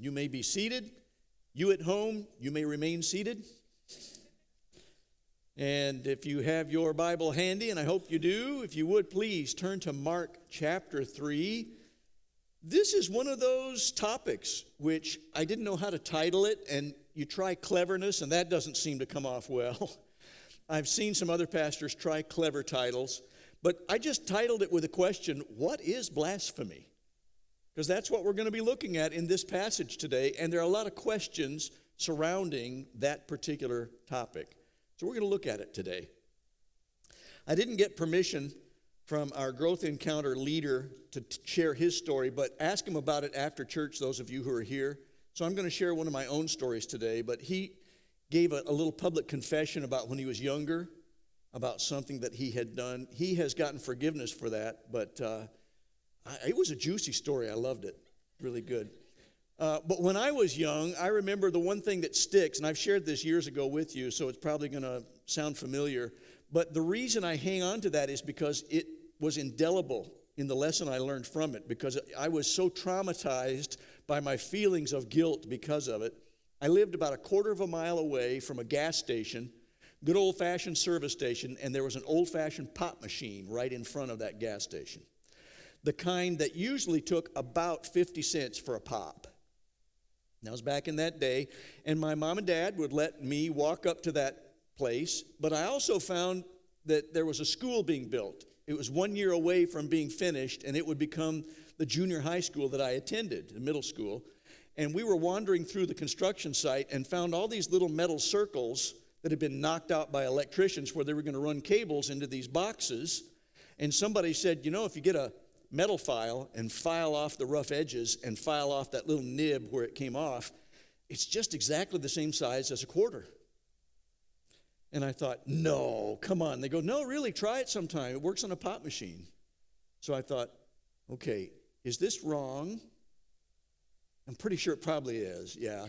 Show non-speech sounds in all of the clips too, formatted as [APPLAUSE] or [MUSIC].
You may be seated. You at home, you may remain seated. And if you have your Bible handy, and I hope you do, if you would please turn to Mark chapter 3. This is one of those topics which I didn't know how to title it, and you try cleverness, and that doesn't seem to come off well. [LAUGHS] I've seen some other pastors try clever titles, but I just titled it with a question What is blasphemy? Because that's what we're going to be looking at in this passage today, and there are a lot of questions surrounding that particular topic. So we're going to look at it today. I didn't get permission from our growth encounter leader to t- share his story, but ask him about it after church, those of you who are here. So I'm going to share one of my own stories today, but he gave a, a little public confession about when he was younger, about something that he had done. He has gotten forgiveness for that, but uh, I, it was a juicy story. I loved it. Really good. Uh, but when I was young, I remember the one thing that sticks, and I've shared this years ago with you, so it's probably going to sound familiar. But the reason I hang on to that is because it was indelible in the lesson I learned from it, because I was so traumatized by my feelings of guilt because of it. I lived about a quarter of a mile away from a gas station, good old fashioned service station, and there was an old fashioned pop machine right in front of that gas station. The kind that usually took about 50 cents for a pop. That was back in that day. And my mom and dad would let me walk up to that place. But I also found that there was a school being built. It was one year away from being finished, and it would become the junior high school that I attended, the middle school. And we were wandering through the construction site and found all these little metal circles that had been knocked out by electricians where they were going to run cables into these boxes. And somebody said, you know, if you get a metal file and file off the rough edges and file off that little nib where it came off, it's just exactly the same size as a quarter. And I thought, no, come on. They go, no, really, try it sometime. It works on a pop machine. So I thought, okay, is this wrong? I'm pretty sure it probably is, yeah.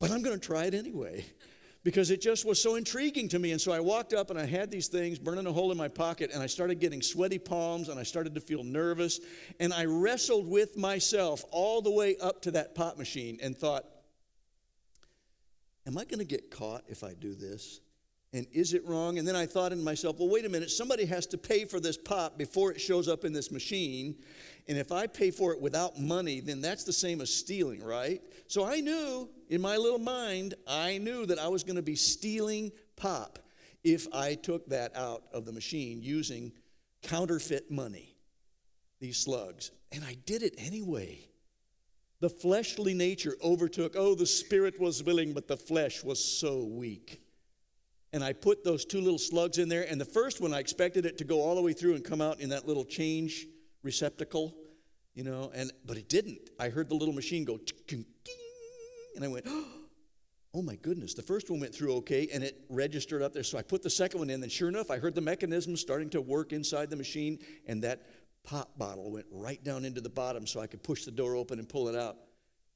But I'm going to try it anyway [LAUGHS] because it just was so intriguing to me. And so I walked up and I had these things burning a hole in my pocket, and I started getting sweaty palms and I started to feel nervous. And I wrestled with myself all the way up to that pop machine and thought, Am I going to get caught if I do this? And is it wrong? And then I thought in myself, well, wait a minute, somebody has to pay for this pop before it shows up in this machine. And if I pay for it without money, then that's the same as stealing, right? So I knew in my little mind, I knew that I was going to be stealing pop if I took that out of the machine using counterfeit money, these slugs. And I did it anyway. The fleshly nature overtook. Oh, the spirit was willing, but the flesh was so weak. And I put those two little slugs in there. And the first one, I expected it to go all the way through and come out in that little change receptacle, you know, and but it didn't. I heard the little machine go and I went, [GASPS] oh my goodness. The first one went through okay and it registered up there. So I put the second one in, and sure enough, I heard the mechanism starting to work inside the machine, and that pop bottle went right down into the bottom so I could push the door open and pull it out.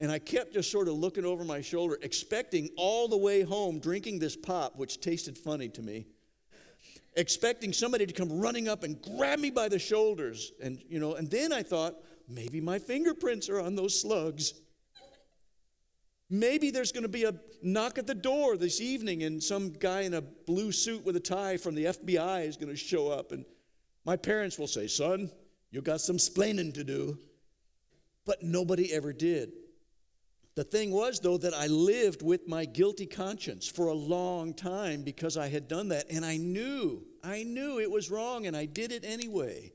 And I kept just sort of looking over my shoulder, expecting all the way home drinking this pop, which tasted funny to me expecting somebody to come running up and grab me by the shoulders. And, you know, and then I thought, maybe my fingerprints are on those slugs. Maybe there's going to be a knock at the door this evening and some guy in a blue suit with a tie from the FBI is going to show up. And my parents will say, Son, you got some splaining to do. But nobody ever did. The thing was, though, that I lived with my guilty conscience for a long time because I had done that. And I knew, I knew it was wrong, and I did it anyway.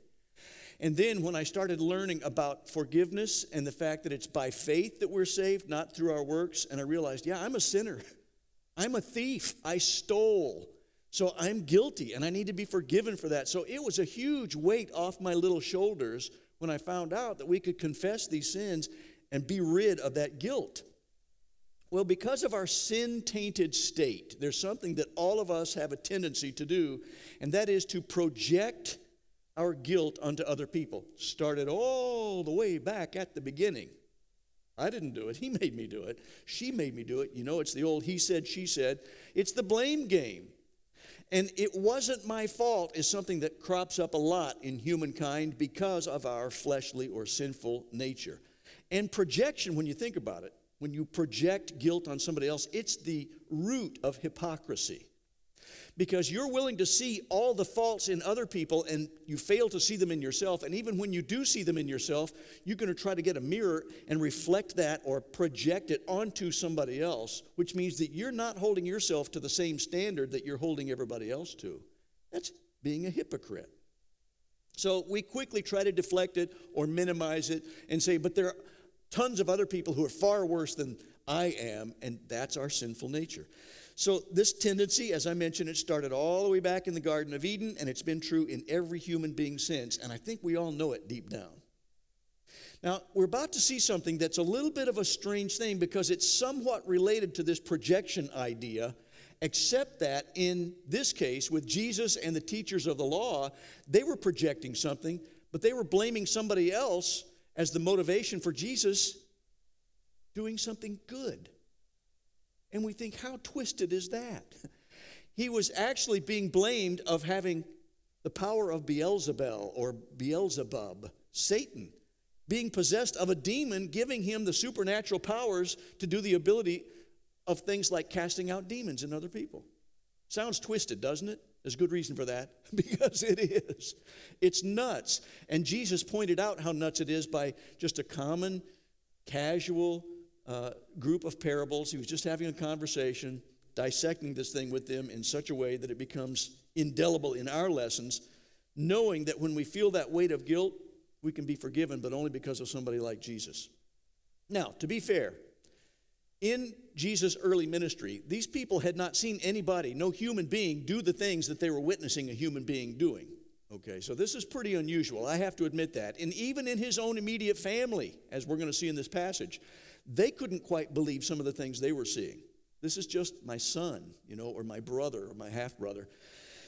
And then when I started learning about forgiveness and the fact that it's by faith that we're saved, not through our works, and I realized, yeah, I'm a sinner. [LAUGHS] I'm a thief. I stole. So I'm guilty and I need to be forgiven for that. So it was a huge weight off my little shoulders when I found out that we could confess these sins and be rid of that guilt? Well, because of our sin tainted state, there's something that all of us have a tendency to do, and that is to project our guilt onto other people. Started all the way back at the beginning. I didn't do it. He made me do it. She made me do it. You know, it's the old he said, she said. It's the blame game. And it wasn't my fault is something that crops up a lot in humankind because of our fleshly or sinful nature. And projection, when you think about it, when you project guilt on somebody else, it's the root of hypocrisy. Because you're willing to see all the faults in other people and you fail to see them in yourself. And even when you do see them in yourself, you're going to try to get a mirror and reflect that or project it onto somebody else, which means that you're not holding yourself to the same standard that you're holding everybody else to. That's being a hypocrite. So we quickly try to deflect it or minimize it and say, but there are tons of other people who are far worse than I am, and that's our sinful nature. So, this tendency, as I mentioned, it started all the way back in the Garden of Eden, and it's been true in every human being since, and I think we all know it deep down. Now, we're about to see something that's a little bit of a strange thing because it's somewhat related to this projection idea, except that in this case, with Jesus and the teachers of the law, they were projecting something, but they were blaming somebody else as the motivation for Jesus doing something good. And we think, how twisted is that? [LAUGHS] He was actually being blamed of having the power of Beelzebul or Beelzebub, Satan, being possessed of a demon, giving him the supernatural powers to do the ability of things like casting out demons in other people. Sounds twisted, doesn't it? There's good reason for that, [LAUGHS] because it is. It's nuts. And Jesus pointed out how nuts it is by just a common, casual uh, group of parables. He was just having a conversation, dissecting this thing with them in such a way that it becomes indelible in our lessons, knowing that when we feel that weight of guilt, we can be forgiven, but only because of somebody like Jesus. Now, to be fair, in Jesus' early ministry, these people had not seen anybody, no human being, do the things that they were witnessing a human being doing. Okay, so this is pretty unusual. I have to admit that. And even in his own immediate family, as we're going to see in this passage, they couldn't quite believe some of the things they were seeing. This is just my son, you know, or my brother or my half brother.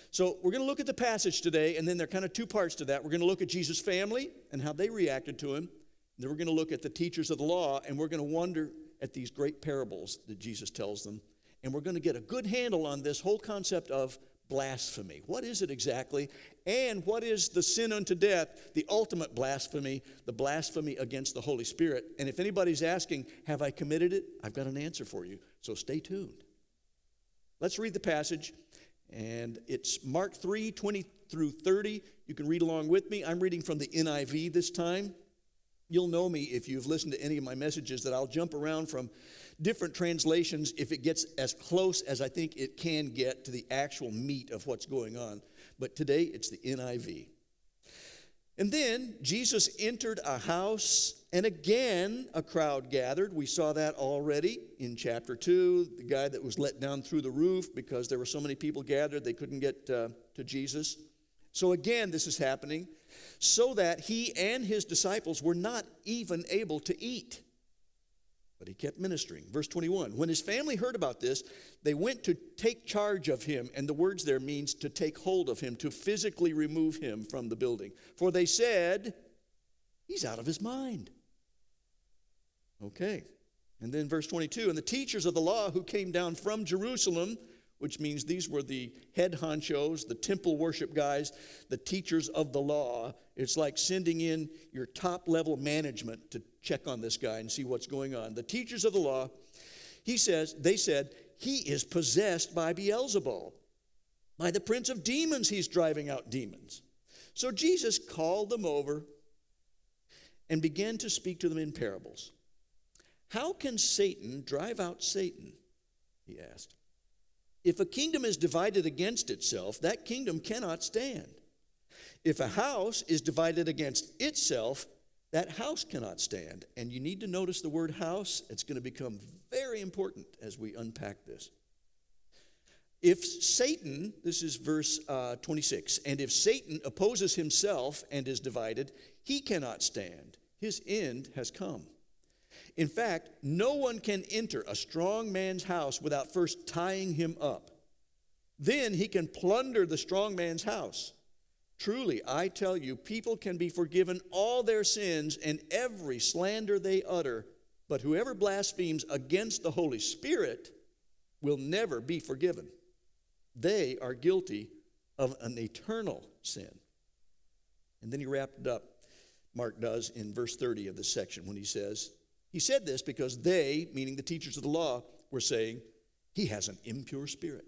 So we're going to look at the passage today, and then there are kind of two parts to that. We're going to look at Jesus' family and how they reacted to him. Then we're going to look at the teachers of the law, and we're going to wonder at these great parables that Jesus tells them. And we're going to get a good handle on this whole concept of blasphemy. What is it exactly? And what is the sin unto death, the ultimate blasphemy, the blasphemy against the Holy Spirit? And if anybody's asking, Have I committed it? I've got an answer for you. So stay tuned. Let's read the passage. And it's Mark 3 20 through 30. You can read along with me. I'm reading from the NIV this time. You'll know me if you've listened to any of my messages that I'll jump around from different translations if it gets as close as I think it can get to the actual meat of what's going on. But today it's the NIV. And then Jesus entered a house, and again a crowd gathered. We saw that already in chapter 2. The guy that was let down through the roof because there were so many people gathered they couldn't get uh, to Jesus. So again, this is happening so that he and his disciples were not even able to eat. But he kept ministering. Verse 21 When his family heard about this, they went to take charge of him. And the words there means to take hold of him, to physically remove him from the building. For they said, He's out of his mind. Okay. And then verse 22 And the teachers of the law who came down from Jerusalem which means these were the head honchos, the temple worship guys, the teachers of the law. It's like sending in your top level management to check on this guy and see what's going on. The teachers of the law, he says, they said, he is possessed by Beelzebul. By the prince of demons, he's driving out demons. So Jesus called them over and began to speak to them in parables. How can Satan drive out Satan? He asked. If a kingdom is divided against itself, that kingdom cannot stand. If a house is divided against itself, that house cannot stand. And you need to notice the word house. It's going to become very important as we unpack this. If Satan, this is verse uh, 26, and if Satan opposes himself and is divided, he cannot stand. His end has come. In fact, no one can enter a strong man's house without first tying him up. Then he can plunder the strong man's house. Truly, I tell you, people can be forgiven all their sins and every slander they utter, but whoever blasphemes against the Holy Spirit will never be forgiven. They are guilty of an eternal sin. And then he wrapped it up, Mark does, in verse 30 of this section when he says, He said this because they, meaning the teachers of the law, were saying, He has an impure spirit.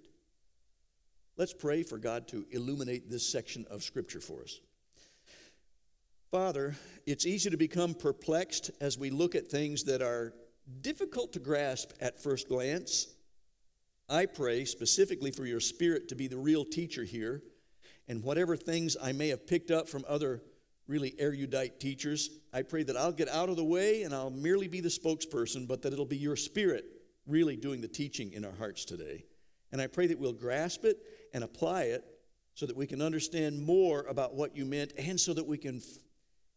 Let's pray for God to illuminate this section of Scripture for us. Father, it's easy to become perplexed as we look at things that are difficult to grasp at first glance. I pray specifically for your spirit to be the real teacher here, and whatever things I may have picked up from other really erudite teachers, I pray that I'll get out of the way and I'll merely be the spokesperson, but that it'll be your spirit really doing the teaching in our hearts today. And I pray that we'll grasp it and apply it so that we can understand more about what you meant and so that we can f-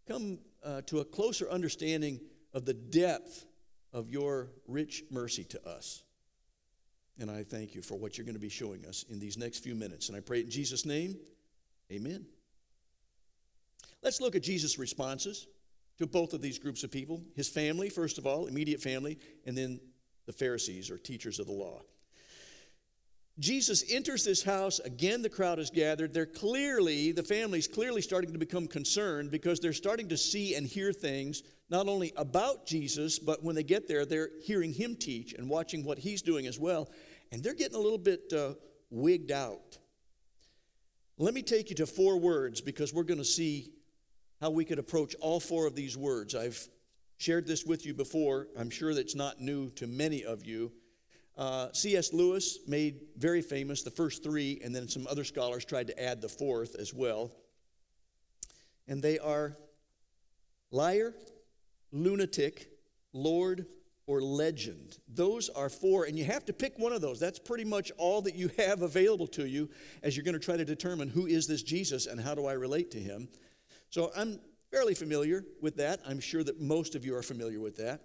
come uh, to a closer understanding of the depth of your rich mercy to us. And I thank you for what you're going to be showing us in these next few minutes. And I pray in Jesus' name, amen. Let's look at Jesus' responses to both of these groups of people his family, first of all, immediate family, and then the Pharisees or teachers of the law. Jesus enters this house. Again, the crowd is gathered. They're clearly, the family's clearly starting to become concerned because they're starting to see and hear things not only about Jesus, but when they get there, they're hearing him teach and watching what he's doing as well. And they're getting a little bit uh, wigged out. Let me take you to four words because we're going to see how we could approach all four of these words. I've shared this with you before. I'm sure that's not new to many of you. Uh, C.S. Lewis made very famous the first three, and then some other scholars tried to add the fourth as well. And they are liar, lunatic, Lord, or legend. Those are four, and you have to pick one of those. That's pretty much all that you have available to you as you're going to try to determine who is this Jesus and how do I relate to him. So I'm fairly familiar with that. I'm sure that most of you are familiar with that.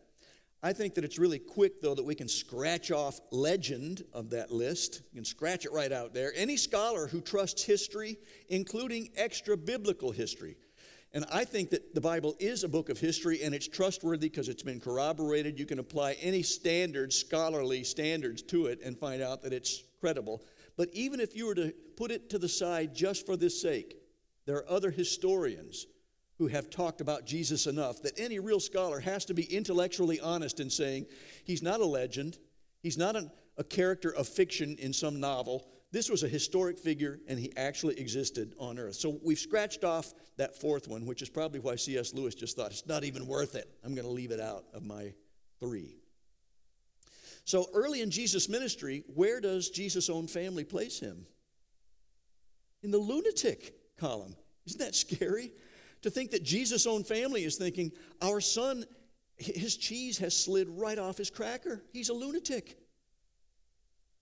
I think that it's really quick, though, that we can scratch off legend of that list. You can scratch it right out there. Any scholar who trusts history, including extra biblical history, and I think that the Bible is a book of history and it's trustworthy because it's been corroborated. You can apply any standards, scholarly standards, to it and find out that it's credible. But even if you were to put it to the side just for this sake, there are other historians who have talked about Jesus enough that any real scholar has to be intellectually honest in saying he's not a legend, he's not an, a character of fiction in some novel. This was a historic figure and he actually existed on earth. So we've scratched off that fourth one, which is probably why C.S. Lewis just thought it's not even worth it. I'm going to leave it out of my three. So early in Jesus' ministry, where does Jesus' own family place him? In the lunatic column. Isn't that scary? To think that Jesus' own family is thinking, our son, his cheese has slid right off his cracker. He's a lunatic.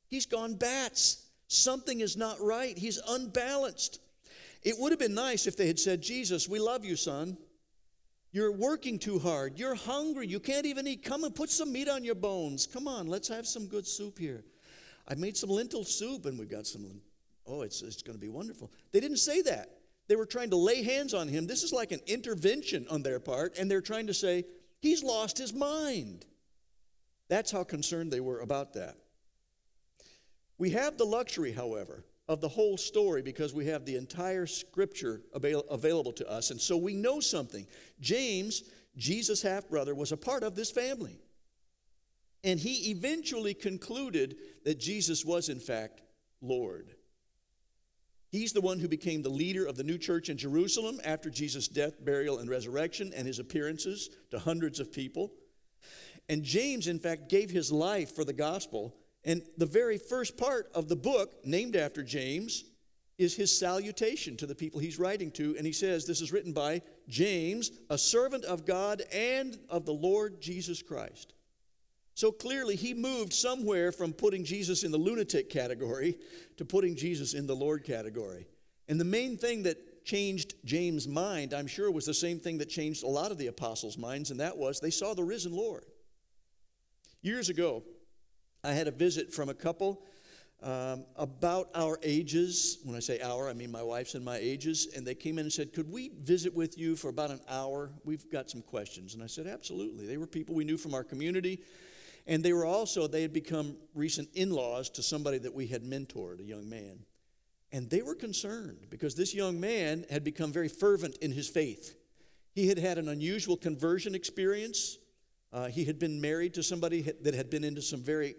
He's gone bats. Something is not right. He's unbalanced. It would have been nice if they had said, Jesus, we love you, son. You're working too hard. You're hungry. You can't even eat. Come and put some meat on your bones. Come on, let's have some good soup here. I made some lentil soup and we've got some. Oh, it's, it's going to be wonderful. They didn't say that. They were trying to lay hands on him. This is like an intervention on their part, and they're trying to say, He's lost his mind. That's how concerned they were about that. We have the luxury, however, of the whole story because we have the entire scripture avail- available to us, and so we know something. James, Jesus' half brother, was a part of this family. And he eventually concluded that Jesus was, in fact, Lord. He's the one who became the leader of the new church in Jerusalem after Jesus' death, burial, and resurrection and his appearances to hundreds of people. And James, in fact, gave his life for the gospel. And the very first part of the book, named after James, is his salutation to the people he's writing to. And he says, This is written by James, a servant of God and of the Lord Jesus Christ. So clearly, he moved somewhere from putting Jesus in the lunatic category to putting Jesus in the Lord category. And the main thing that changed James' mind, I'm sure, was the same thing that changed a lot of the apostles' minds, and that was they saw the risen Lord. Years ago, I had a visit from a couple um, about our ages. When I say our, I mean my wife's and my ages. And they came in and said, Could we visit with you for about an hour? We've got some questions. And I said, Absolutely. They were people we knew from our community. And they were also, they had become recent in laws to somebody that we had mentored, a young man. And they were concerned because this young man had become very fervent in his faith. He had had an unusual conversion experience. Uh, he had been married to somebody that had been into some very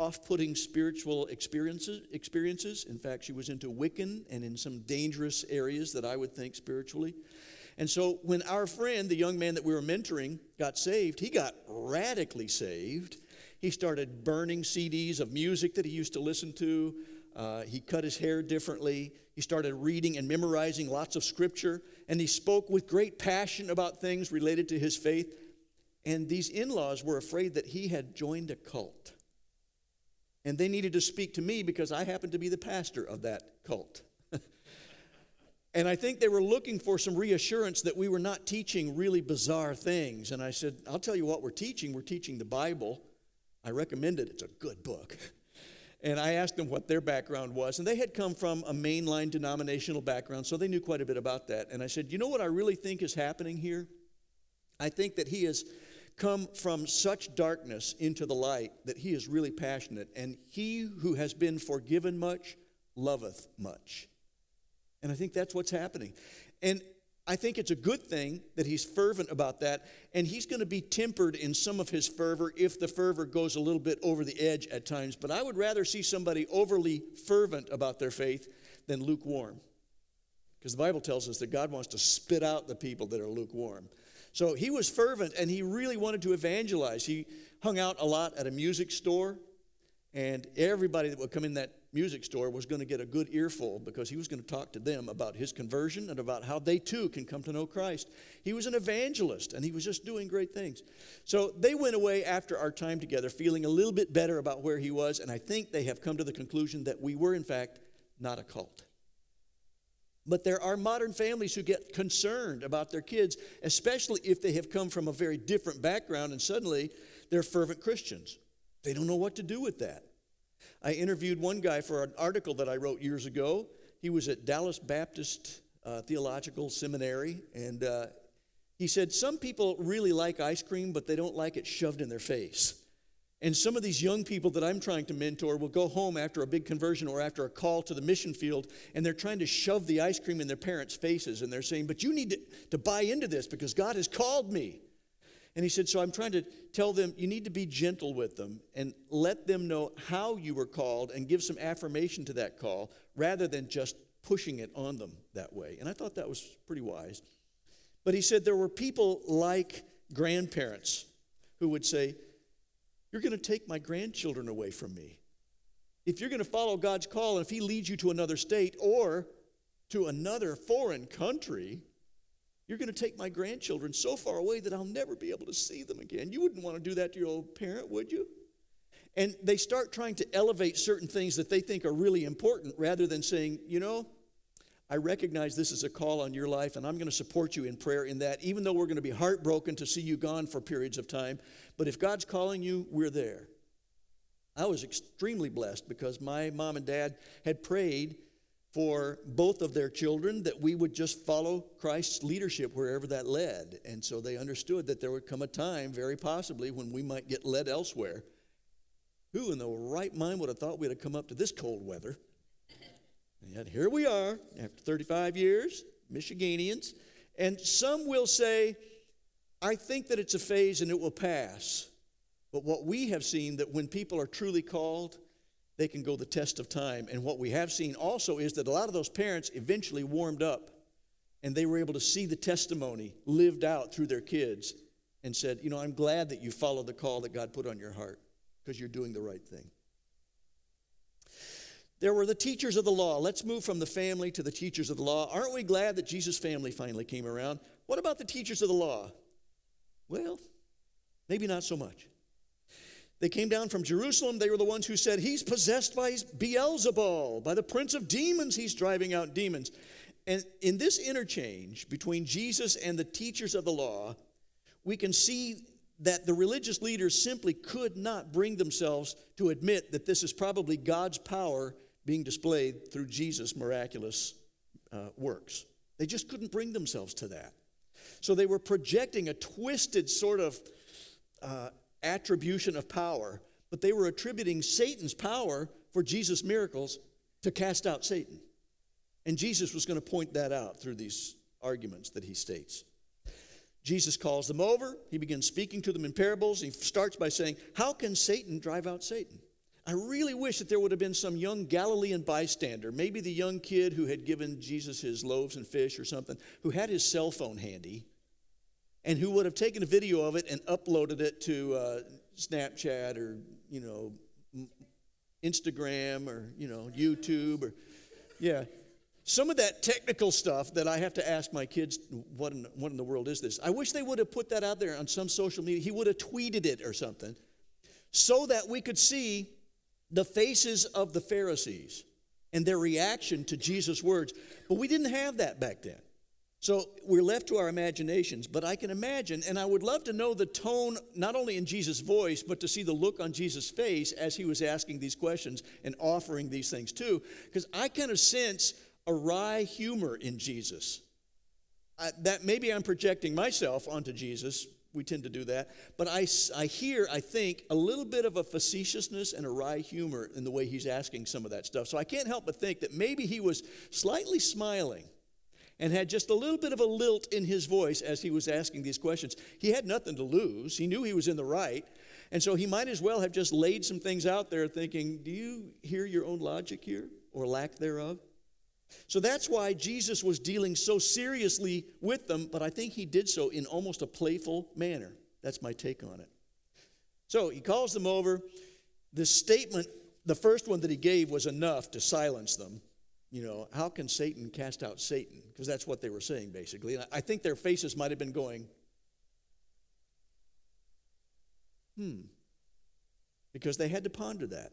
off-putting spiritual experiences experiences in fact she was into wiccan and in some dangerous areas that i would think spiritually and so when our friend the young man that we were mentoring got saved he got radically saved he started burning cds of music that he used to listen to uh, he cut his hair differently he started reading and memorizing lots of scripture and he spoke with great passion about things related to his faith and these in-laws were afraid that he had joined a cult and they needed to speak to me because I happened to be the pastor of that cult. [LAUGHS] and I think they were looking for some reassurance that we were not teaching really bizarre things. And I said, I'll tell you what we're teaching. We're teaching the Bible. I recommend it, it's a good book. And I asked them what their background was. And they had come from a mainline denominational background, so they knew quite a bit about that. And I said, You know what I really think is happening here? I think that he has come from such darkness into the light that he is really passionate. And he who has been forgiven much loveth much. And I think that's what's happening. And I think it's a good thing that he's fervent about that. And he's going to be tempered in some of his fervor if the fervor goes a little bit over the edge at times. But I would rather see somebody overly fervent about their faith than lukewarm. Because the Bible tells us that God wants to spit out the people that are lukewarm. So he was fervent and he really wanted to evangelize. He hung out a lot at a music store, and everybody that would come in that music store was going to get a good earful because he was going to talk to them about his conversion and about how they too can come to know Christ. He was an evangelist and he was just doing great things. So they went away after our time together feeling a little bit better about where he was, and I think they have come to the conclusion that we were, in fact, not a cult. But there are modern families who get concerned about their kids, especially if they have come from a very different background and suddenly they're fervent Christians. They don't know what to do with that. I interviewed one guy for an article that I wrote years ago. He was at Dallas Baptist uh, Theological Seminary, and uh, he said, Some people really like ice cream, but they don't like it shoved in their face. And some of these young people that I'm trying to mentor will go home after a big conversion or after a call to the mission field, and they're trying to shove the ice cream in their parents' faces. And they're saying, But you need to, to buy into this because God has called me. And he said, So I'm trying to tell them you need to be gentle with them and let them know how you were called and give some affirmation to that call rather than just pushing it on them that way. And I thought that was pretty wise. But he said there were people like grandparents who would say, you're going to take my grandchildren away from me. If you're going to follow God's call, and if He leads you to another state or to another foreign country, you're going to take my grandchildren so far away that I'll never be able to see them again. You wouldn't want to do that to your old parent, would you? And they start trying to elevate certain things that they think are really important rather than saying, you know, I recognize this is a call on your life, and I'm going to support you in prayer in that, even though we're going to be heartbroken to see you gone for periods of time. But if God's calling you, we're there. I was extremely blessed because my mom and dad had prayed for both of their children that we would just follow Christ's leadership wherever that led. And so they understood that there would come a time, very possibly, when we might get led elsewhere. Who in the right mind would have thought we'd have come up to this cold weather? And yet here we are, after 35 years, Michiganians. And some will say, I think that it's a phase and it will pass. But what we have seen that when people are truly called, they can go the test of time. And what we have seen also is that a lot of those parents eventually warmed up and they were able to see the testimony lived out through their kids and said, You know, I'm glad that you followed the call that God put on your heart because you're doing the right thing. There were the teachers of the law. Let's move from the family to the teachers of the law. Aren't we glad that Jesus' family finally came around? What about the teachers of the law? Well, maybe not so much. They came down from Jerusalem. They were the ones who said, He's possessed by Beelzebul, by the prince of demons, he's driving out demons. And in this interchange between Jesus and the teachers of the law, we can see that the religious leaders simply could not bring themselves to admit that this is probably God's power being displayed through Jesus' miraculous uh, works. They just couldn't bring themselves to that. So they were projecting a twisted sort of uh, attribution of power, but they were attributing Satan's power for Jesus' miracles to cast out Satan. And Jesus was going to point that out through these arguments that he states. Jesus calls them over. He begins speaking to them in parables. He starts by saying, How can Satan drive out Satan? I really wish that there would have been some young Galilean bystander, maybe the young kid who had given Jesus his loaves and fish or something, who had his cell phone handy, and who would have taken a video of it and uploaded it to uh, Snapchat or, you know, Instagram or, you know, YouTube or, yeah. Some of that technical stuff that I have to ask my kids, what in, what in the world is this? I wish they would have put that out there on some social media. He would have tweeted it or something so that we could see the faces of the Pharisees and their reaction to Jesus' words. But we didn't have that back then. So we're left to our imaginations, but I can imagine, and I would love to know the tone, not only in Jesus' voice, but to see the look on Jesus' face as he was asking these questions and offering these things too, because I kind of sense a wry humor in Jesus. I, that maybe I'm projecting myself onto Jesus. We tend to do that. But I, I hear, I think, a little bit of a facetiousness and a wry humor in the way he's asking some of that stuff. So I can't help but think that maybe he was slightly smiling and had just a little bit of a lilt in his voice as he was asking these questions. He had nothing to lose, he knew he was in the right. And so he might as well have just laid some things out there thinking, Do you hear your own logic here or lack thereof? So that's why Jesus was dealing so seriously with them, but I think he did so in almost a playful manner. That's my take on it. So he calls them over. The statement, the first one that he gave, was enough to silence them. You know, how can Satan cast out Satan? Because that's what they were saying, basically. And I think their faces might have been going, hmm, because they had to ponder that.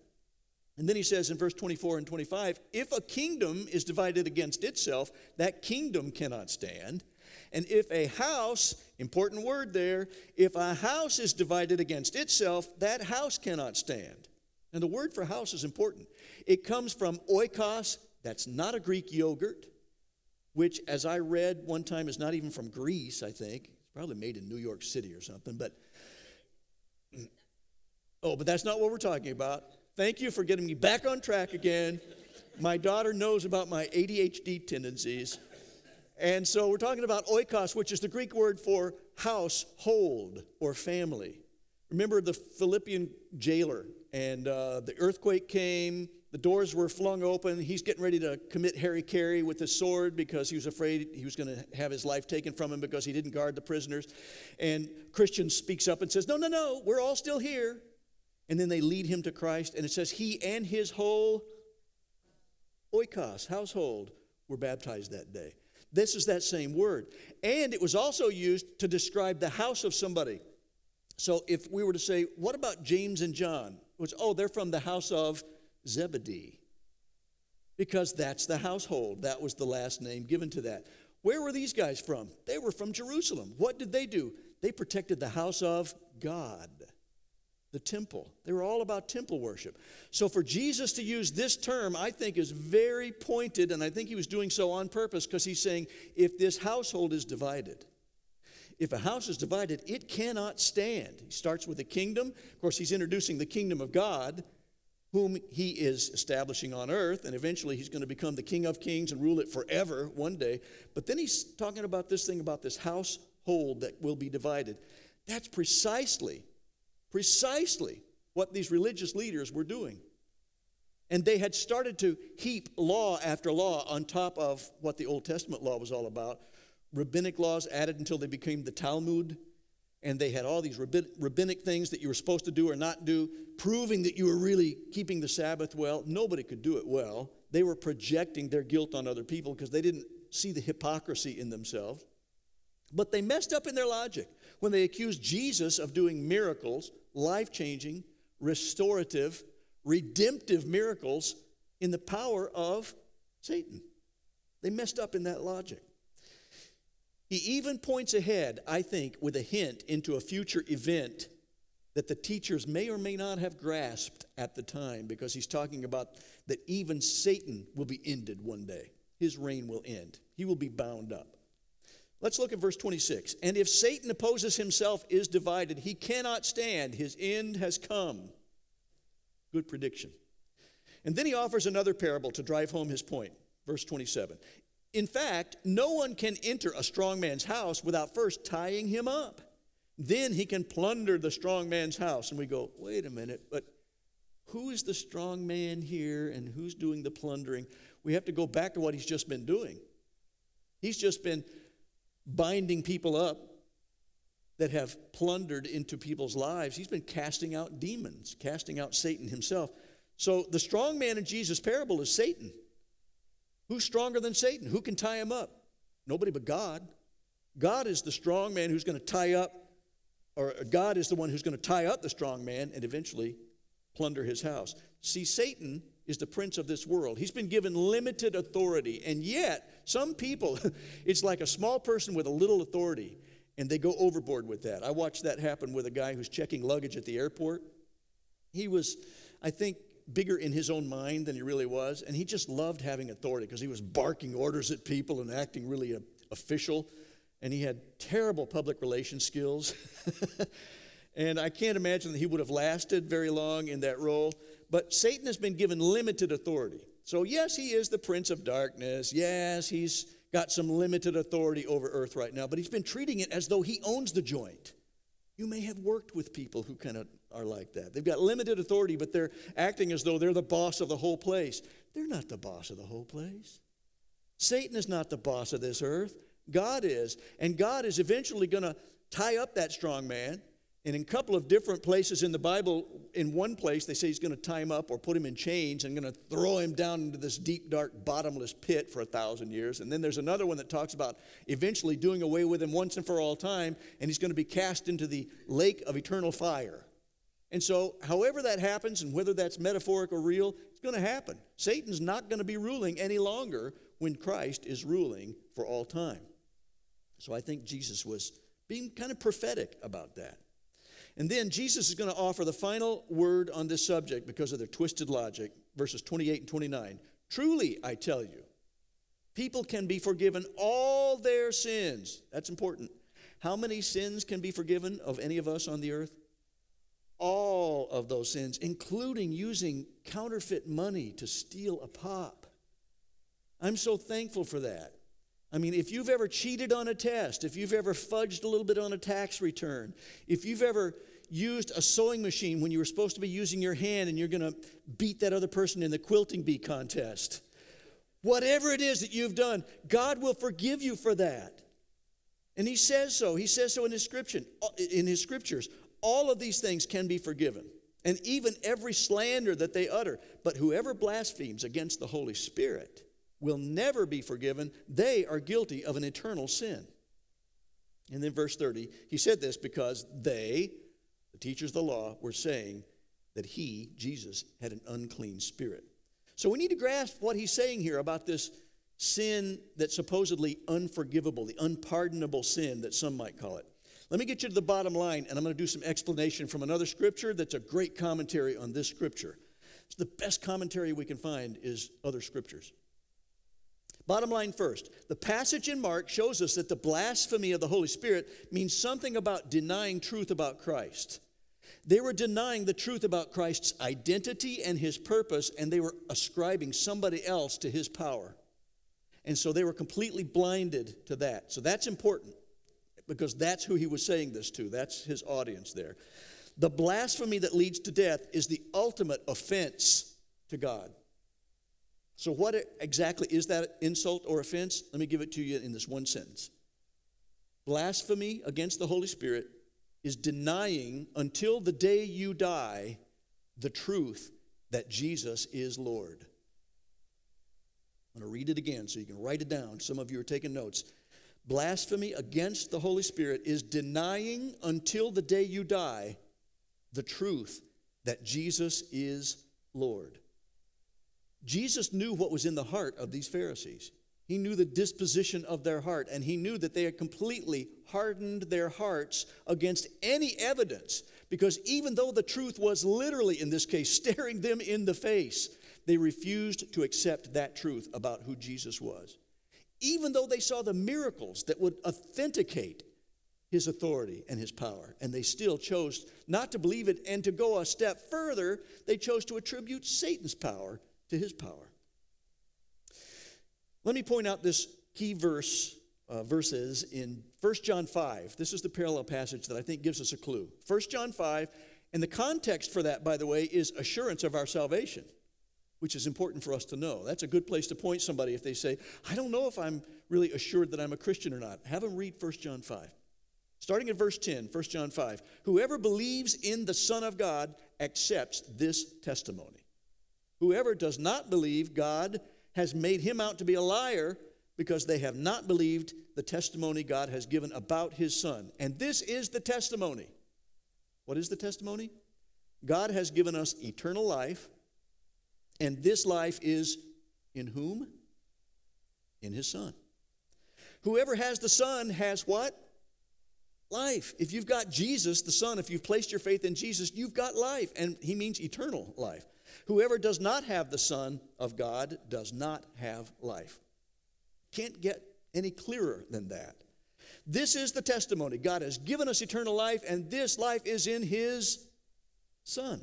And then he says in verse 24 and 25 if a kingdom is divided against itself, that kingdom cannot stand. And if a house, important word there, if a house is divided against itself, that house cannot stand. And the word for house is important. It comes from oikos that's not a Greek yogurt, which, as I read one time, is not even from Greece, I think. It's probably made in New York City or something. But, [CLEARS THROAT] oh, but that's not what we're talking about. Thank you for getting me back on track again. My daughter knows about my ADHD tendencies. And so we're talking about oikos, which is the Greek word for household or family. Remember the Philippian jailer, and uh, the earthquake came, the doors were flung open. He's getting ready to commit hara-kiri with his sword because he was afraid he was going to have his life taken from him because he didn't guard the prisoners. And Christian speaks up and says, No, no, no, we're all still here. And then they lead him to Christ. And it says, He and his whole oikos, household, were baptized that day. This is that same word. And it was also used to describe the house of somebody. So if we were to say, What about James and John? Which, oh, they're from the house of Zebedee, because that's the household. That was the last name given to that. Where were these guys from? They were from Jerusalem. What did they do? They protected the house of God, the temple. They were all about temple worship. So for Jesus to use this term, I think is very pointed, and I think he was doing so on purpose because he's saying if this household is divided, if a house is divided, it cannot stand. He starts with the kingdom. Of course, he's introducing the kingdom of God whom he is establishing on earth, and eventually he's going to become the King of Kings and rule it forever one day. But then he's talking about this thing about this household that will be divided. That's precisely, precisely what these religious leaders were doing. And they had started to heap law after law on top of what the Old Testament law was all about. Rabbinic laws added until they became the Talmud, and they had all these rabbinic things that you were supposed to do or not do, proving that you were really keeping the Sabbath well. Nobody could do it well. They were projecting their guilt on other people because they didn't see the hypocrisy in themselves. But they messed up in their logic when they accused Jesus of doing miracles, life changing, restorative, redemptive miracles in the power of Satan. They messed up in that logic. He even points ahead, I think, with a hint into a future event that the teachers may or may not have grasped at the time because he's talking about that even Satan will be ended one day. His reign will end, he will be bound up. Let's look at verse 26. And if Satan opposes himself, is divided, he cannot stand. His end has come. Good prediction. And then he offers another parable to drive home his point. Verse 27. In fact, no one can enter a strong man's house without first tying him up. Then he can plunder the strong man's house. And we go, wait a minute, but who is the strong man here and who's doing the plundering? We have to go back to what he's just been doing. He's just been binding people up that have plundered into people's lives. He's been casting out demons, casting out Satan himself. So the strong man in Jesus' parable is Satan. Who's stronger than Satan? Who can tie him up? Nobody but God. God is the strong man who's going to tie up, or God is the one who's going to tie up the strong man and eventually plunder his house. See, Satan is the prince of this world. He's been given limited authority, and yet some people, [LAUGHS] it's like a small person with a little authority, and they go overboard with that. I watched that happen with a guy who's checking luggage at the airport. He was, I think, bigger in his own mind than he really was, and he just loved having authority because he was barking orders at people and acting really uh, official, and he had terrible public relations skills. [LAUGHS] and I can't imagine that he would have lasted very long in that role. But Satan has been given limited authority. So, yes, he is the prince of darkness. Yes, he's got some limited authority over earth right now, but he's been treating it as though he owns the joint. You may have worked with people who kind of are like that. They've got limited authority, but they're acting as though they're the boss of the whole place. They're not the boss of the whole place. Satan is not the boss of this earth. God is. And God is eventually going to tie up that strong man and in a couple of different places in the Bible, in one place, they say he's going to tie him up or put him in chains and going to throw him down into this deep, dark, bottomless pit for a thousand years. And then there's another one that talks about eventually doing away with him once and for all time, and he's going to be cast into the lake of eternal fire. And so, however that happens, and whether that's metaphoric or real, it's going to happen. Satan's not going to be ruling any longer when Christ is ruling for all time. So, I think Jesus was being kind of prophetic about that. And then Jesus is going to offer the final word on this subject because of their twisted logic, verses 28 and 29. Truly, I tell you, people can be forgiven all their sins. That's important. How many sins can be forgiven of any of us on the earth? All of those sins, including using counterfeit money to steal a pop. I'm so thankful for that. I mean, if you've ever cheated on a test, if you've ever fudged a little bit on a tax return, if you've ever used a sewing machine when you were supposed to be using your hand and you're going to beat that other person in the quilting bee contest, whatever it is that you've done, God will forgive you for that. And he says so. He says so in his scripture, in his scriptures. All of these things can be forgiven. And even every slander that they utter. But whoever blasphemes against the Holy Spirit will never be forgiven. They are guilty of an eternal sin. And then verse 30, he said this because they, the teachers of the law, were saying that he, Jesus, had an unclean spirit. So we need to grasp what he's saying here about this sin that's supposedly unforgivable, the unpardonable sin that some might call it. Let me get you to the bottom line, and I'm going to do some explanation from another scripture that's a great commentary on this scripture. It's the best commentary we can find is other scriptures. Bottom line first, the passage in Mark shows us that the blasphemy of the Holy Spirit means something about denying truth about Christ. They were denying the truth about Christ's identity and his purpose, and they were ascribing somebody else to his power. And so they were completely blinded to that. So that's important because that's who he was saying this to. That's his audience there. The blasphemy that leads to death is the ultimate offense to God. So, what exactly is that insult or offense? Let me give it to you in this one sentence. Blasphemy against the Holy Spirit is denying until the day you die the truth that Jesus is Lord. I'm going to read it again so you can write it down. Some of you are taking notes. Blasphemy against the Holy Spirit is denying until the day you die the truth that Jesus is Lord. Jesus knew what was in the heart of these Pharisees. He knew the disposition of their heart, and he knew that they had completely hardened their hearts against any evidence. Because even though the truth was literally, in this case, [LAUGHS] staring them in the face, they refused to accept that truth about who Jesus was. Even though they saw the miracles that would authenticate his authority and his power, and they still chose not to believe it and to go a step further, they chose to attribute Satan's power to his power. Let me point out this key verse uh, verses in 1 John 5. This is the parallel passage that I think gives us a clue. 1 John 5, and the context for that, by the way, is assurance of our salvation, which is important for us to know. That's a good place to point somebody if they say, I don't know if I'm really assured that I'm a Christian or not. Have them read 1 John 5. Starting at verse 10, 1 John 5. Whoever believes in the Son of God accepts this testimony. Whoever does not believe God has made him out to be a liar because they have not believed the testimony God has given about his Son. And this is the testimony. What is the testimony? God has given us eternal life, and this life is in whom? In his Son. Whoever has the Son has what? Life. If you've got Jesus, the Son, if you've placed your faith in Jesus, you've got life, and he means eternal life. Whoever does not have the Son of God does not have life. Can't get any clearer than that. This is the testimony. God has given us eternal life, and this life is in His Son.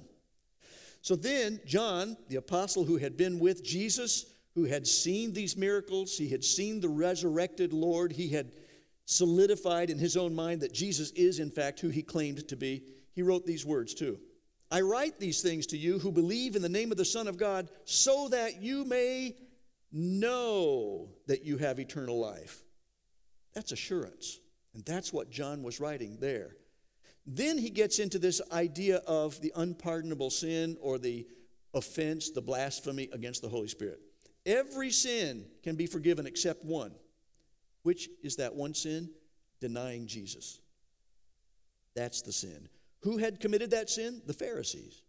So then, John, the apostle who had been with Jesus, who had seen these miracles, he had seen the resurrected Lord, he had solidified in his own mind that Jesus is, in fact, who he claimed to be. He wrote these words too I write these things to you who believe in the name of the Son of God, so that you may know that you have eternal life. That's assurance. And that's what John was writing there. Then he gets into this idea of the unpardonable sin or the offense, the blasphemy against the Holy Spirit. Every sin can be forgiven except one. Which is that one sin? Denying Jesus. That's the sin. Who had committed that sin? The Pharisees.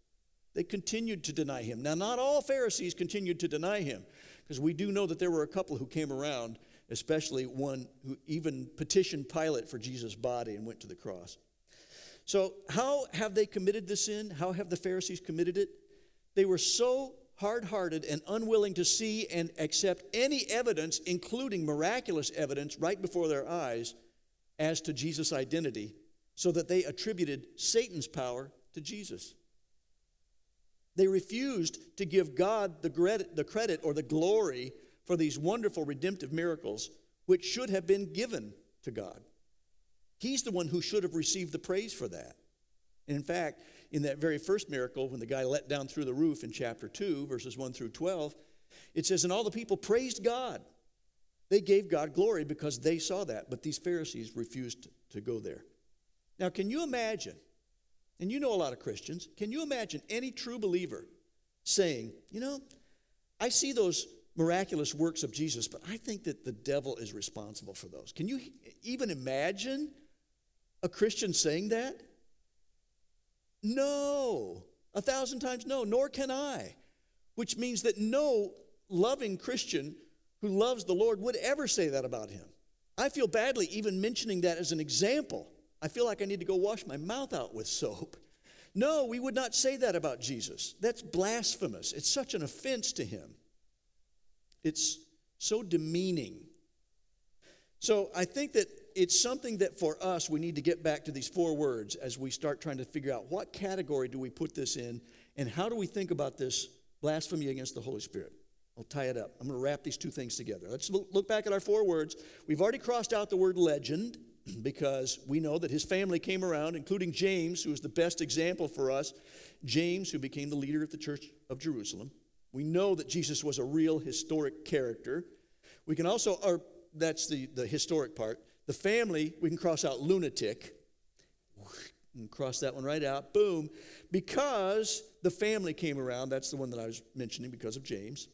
They continued to deny him. Now, not all Pharisees continued to deny him, because we do know that there were a couple who came around, especially one who even petitioned Pilate for Jesus' body and went to the cross. So, how have they committed the sin? How have the Pharisees committed it? They were so hard hearted and unwilling to see and accept any evidence, including miraculous evidence, right before their eyes as to Jesus' identity, so that they attributed Satan's power to Jesus. They refused to give God the credit, the credit or the glory for these wonderful redemptive miracles, which should have been given to God. He's the one who should have received the praise for that. And in fact, in that very first miracle, when the guy let down through the roof in chapter 2, verses 1 through 12, it says, And all the people praised God. They gave God glory because they saw that, but these Pharisees refused to go there. Now, can you imagine and you know a lot of Christians, can you imagine any true believer saying, you know, I see those miraculous works of Jesus, but I think that the devil is responsible for those. Can you even imagine a Christian saying that? No, a thousand times no, nor can I. Which means that no loving Christian who loves the Lord would ever say that about him. I feel badly even mentioning that as an example I feel like I need to go wash my mouth out with soap. No, we would not say that about Jesus. That's blasphemous. It's such an offense to him. It's so demeaning. So I think that it's something that for us we need to get back to these four words as we start trying to figure out what category do we put this in and how do we think about this blasphemy against the Holy Spirit. I'll tie it up. I'm going to wrap these two things together. Let's look back at our four words. We've already crossed out the word legend because we know that his family came around, including James, who is the best example for us. James, who became the leader of the church of Jerusalem. We know that Jesus was a real historic character. We can also, or that's the, the historic part. The family, we can cross out lunatic. And cross that one right out. Boom. Because the family came around, that's the one that I was mentioning because of James.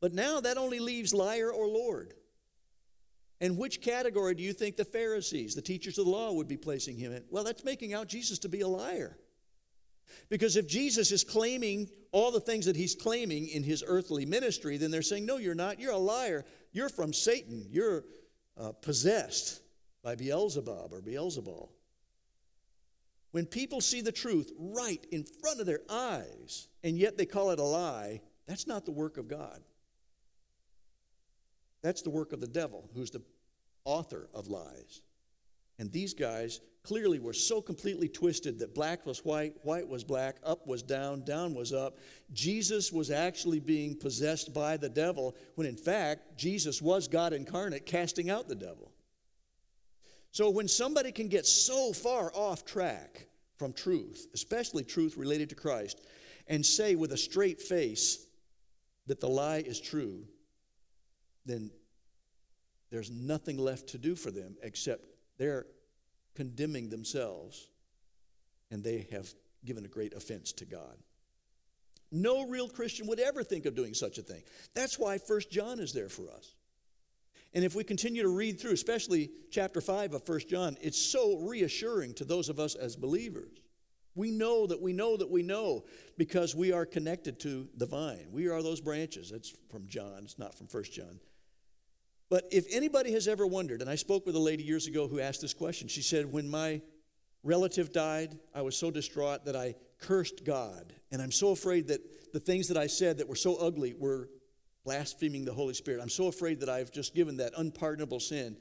But now that only leaves liar or Lord. And which category do you think the Pharisees, the teachers of the law, would be placing him in? Well, that's making out Jesus to be a liar. Because if Jesus is claiming all the things that he's claiming in his earthly ministry, then they're saying, No, you're not. You're a liar. You're from Satan. You're uh, possessed by Beelzebub or Beelzebul. When people see the truth right in front of their eyes, and yet they call it a lie, that's not the work of God. That's the work of the devil, who's the author of lies. And these guys clearly were so completely twisted that black was white, white was black, up was down, down was up. Jesus was actually being possessed by the devil, when in fact, Jesus was God incarnate casting out the devil. So when somebody can get so far off track from truth, especially truth related to Christ, and say with a straight face that the lie is true, then there's nothing left to do for them except they're condemning themselves and they have given a great offense to God. No real Christian would ever think of doing such a thing. That's why First John is there for us. And if we continue to read through, especially chapter 5 of First John, it's so reassuring to those of us as believers. We know that we know that we know because we are connected to the vine. We are those branches. It's from John, it's not from First John. But if anybody has ever wondered, and I spoke with a lady years ago who asked this question, she said, When my relative died, I was so distraught that I cursed God. And I'm so afraid that the things that I said that were so ugly were blaspheming the Holy Spirit. I'm so afraid that I've just given that unpardonable sin.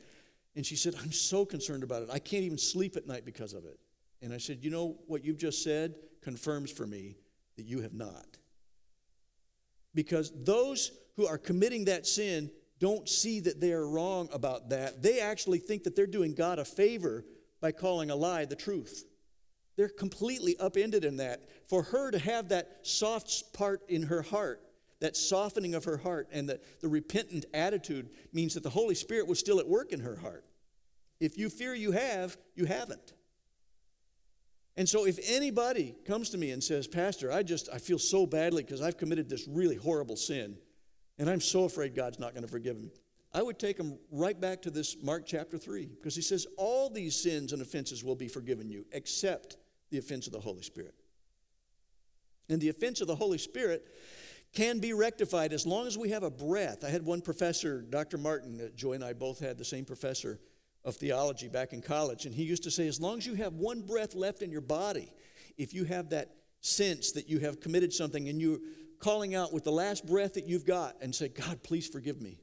And she said, I'm so concerned about it. I can't even sleep at night because of it. And I said, You know what you've just said confirms for me that you have not. Because those who are committing that sin don't see that they are wrong about that. They actually think that they're doing God a favor by calling a lie the truth. They're completely upended in that. For her to have that soft part in her heart, that softening of her heart, and the, the repentant attitude means that the Holy Spirit was still at work in her heart. If you fear you have, you haven't. And so if anybody comes to me and says, Pastor, I just I feel so badly because I've committed this really horrible sin. And I'm so afraid God's not going to forgive me. I would take him right back to this Mark chapter 3 because he says, All these sins and offenses will be forgiven you except the offense of the Holy Spirit. And the offense of the Holy Spirit can be rectified as long as we have a breath. I had one professor, Dr. Martin, uh, Joy and I both had the same professor of theology back in college, and he used to say, As long as you have one breath left in your body, if you have that sense that you have committed something and you calling out with the last breath that you've got and say, God, please forgive me.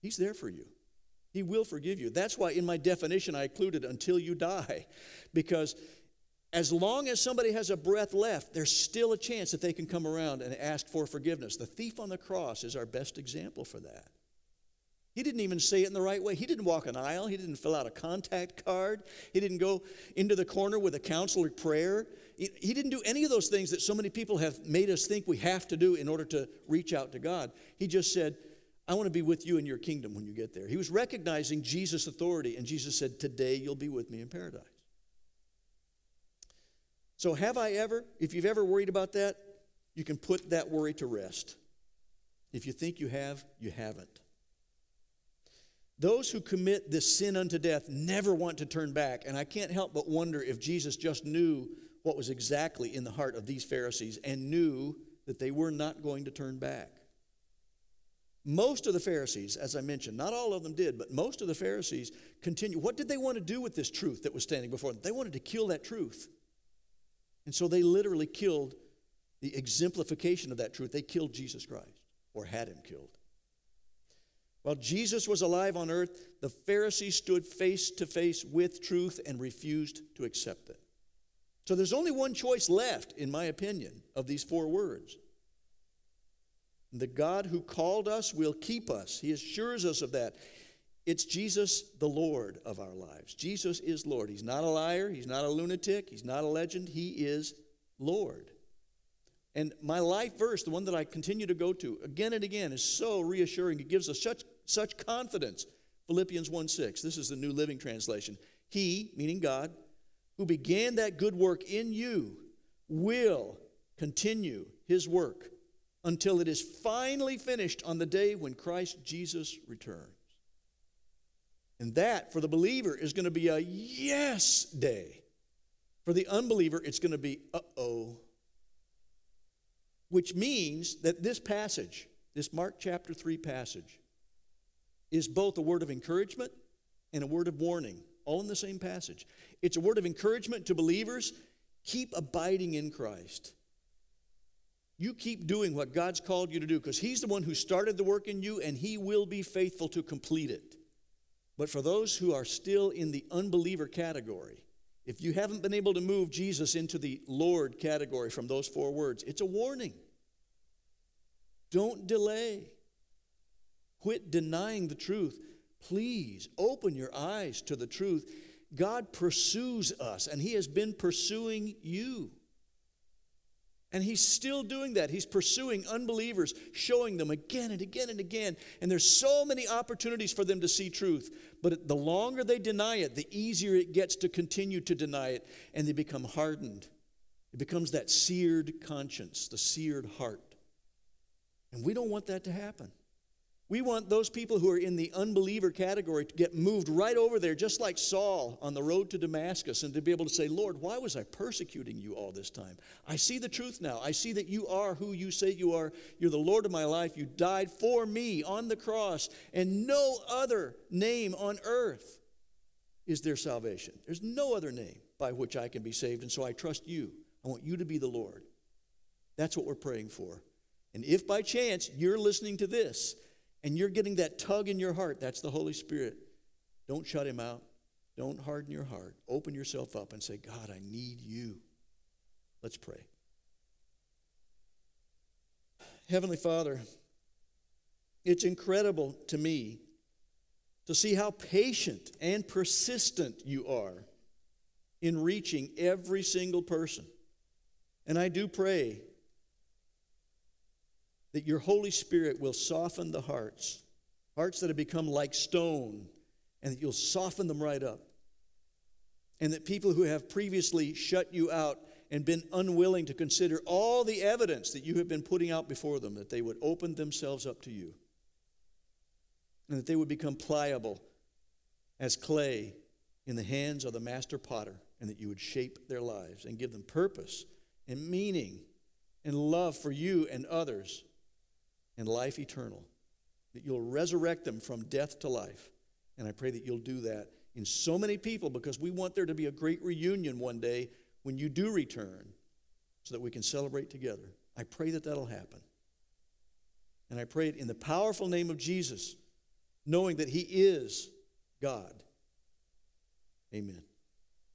He's there for you. He will forgive you. That's why in my definition I included until you die, because as long as somebody has a breath left, there's still a chance that they can come around and ask for forgiveness. The thief on the cross is our best example for that. He didn't even say it in the right way. He didn't walk an aisle. He didn't fill out a contact card. He didn't go into the corner with a counselor prayer. He didn't do any of those things that so many people have made us think we have to do in order to reach out to God. He just said, I want to be with you in your kingdom when you get there. He was recognizing Jesus' authority, and Jesus said, Today you'll be with me in paradise. So, have I ever, if you've ever worried about that, you can put that worry to rest. If you think you have, you haven't. Those who commit this sin unto death never want to turn back. And I can't help but wonder if Jesus just knew what was exactly in the heart of these Pharisees and knew that they were not going to turn back. Most of the Pharisees, as I mentioned, not all of them did, but most of the Pharisees continued. What did they want to do with this truth that was standing before them? They wanted to kill that truth. And so they literally killed the exemplification of that truth. They killed Jesus Christ or had him killed. While Jesus was alive on earth, the Pharisees stood face to face with truth and refused to accept it. So there's only one choice left, in my opinion, of these four words. The God who called us will keep us. He assures us of that. It's Jesus, the Lord of our lives. Jesus is Lord. He's not a liar. He's not a lunatic. He's not a legend. He is Lord. And my life verse, the one that I continue to go to again and again, is so reassuring. It gives us such, such confidence. Philippians 1 6. This is the New Living Translation. He, meaning God, who began that good work in you will continue his work until it is finally finished on the day when Christ Jesus returns. And that, for the believer, is going to be a yes day. For the unbeliever, it's going to be uh oh. Which means that this passage, this Mark chapter 3 passage, is both a word of encouragement and a word of warning, all in the same passage. It's a word of encouragement to believers keep abiding in Christ. You keep doing what God's called you to do because He's the one who started the work in you and He will be faithful to complete it. But for those who are still in the unbeliever category, if you haven't been able to move Jesus into the Lord category from those four words, it's a warning. Don't delay. Quit denying the truth. Please open your eyes to the truth. God pursues us, and He has been pursuing you. And he's still doing that. He's pursuing unbelievers, showing them again and again and again. And there's so many opportunities for them to see truth. But the longer they deny it, the easier it gets to continue to deny it. And they become hardened. It becomes that seared conscience, the seared heart. And we don't want that to happen. We want those people who are in the unbeliever category to get moved right over there, just like Saul on the road to Damascus, and to be able to say, Lord, why was I persecuting you all this time? I see the truth now. I see that you are who you say you are. You're the Lord of my life. You died for me on the cross, and no other name on earth is there salvation. There's no other name by which I can be saved, and so I trust you. I want you to be the Lord. That's what we're praying for. And if by chance you're listening to this, and you're getting that tug in your heart, that's the Holy Spirit. Don't shut him out. Don't harden your heart. Open yourself up and say, God, I need you. Let's pray. Heavenly Father, it's incredible to me to see how patient and persistent you are in reaching every single person. And I do pray that your Holy Spirit will soften the hearts, hearts that have become like stone, and that you'll soften them right up. And that people who have previously shut you out and been unwilling to consider all the evidence that you have been putting out before them, that they would open themselves up to you. And that they would become pliable as clay in the hands of the master potter, and that you would shape their lives and give them purpose and meaning and love for you and others and life eternal. That you'll resurrect them from death to life. And I pray that you'll do that in so many people because we want there to be a great reunion one day when you do return so that we can celebrate together. I pray that that'll happen. And I pray it in the powerful name of Jesus, knowing that He is God. Amen.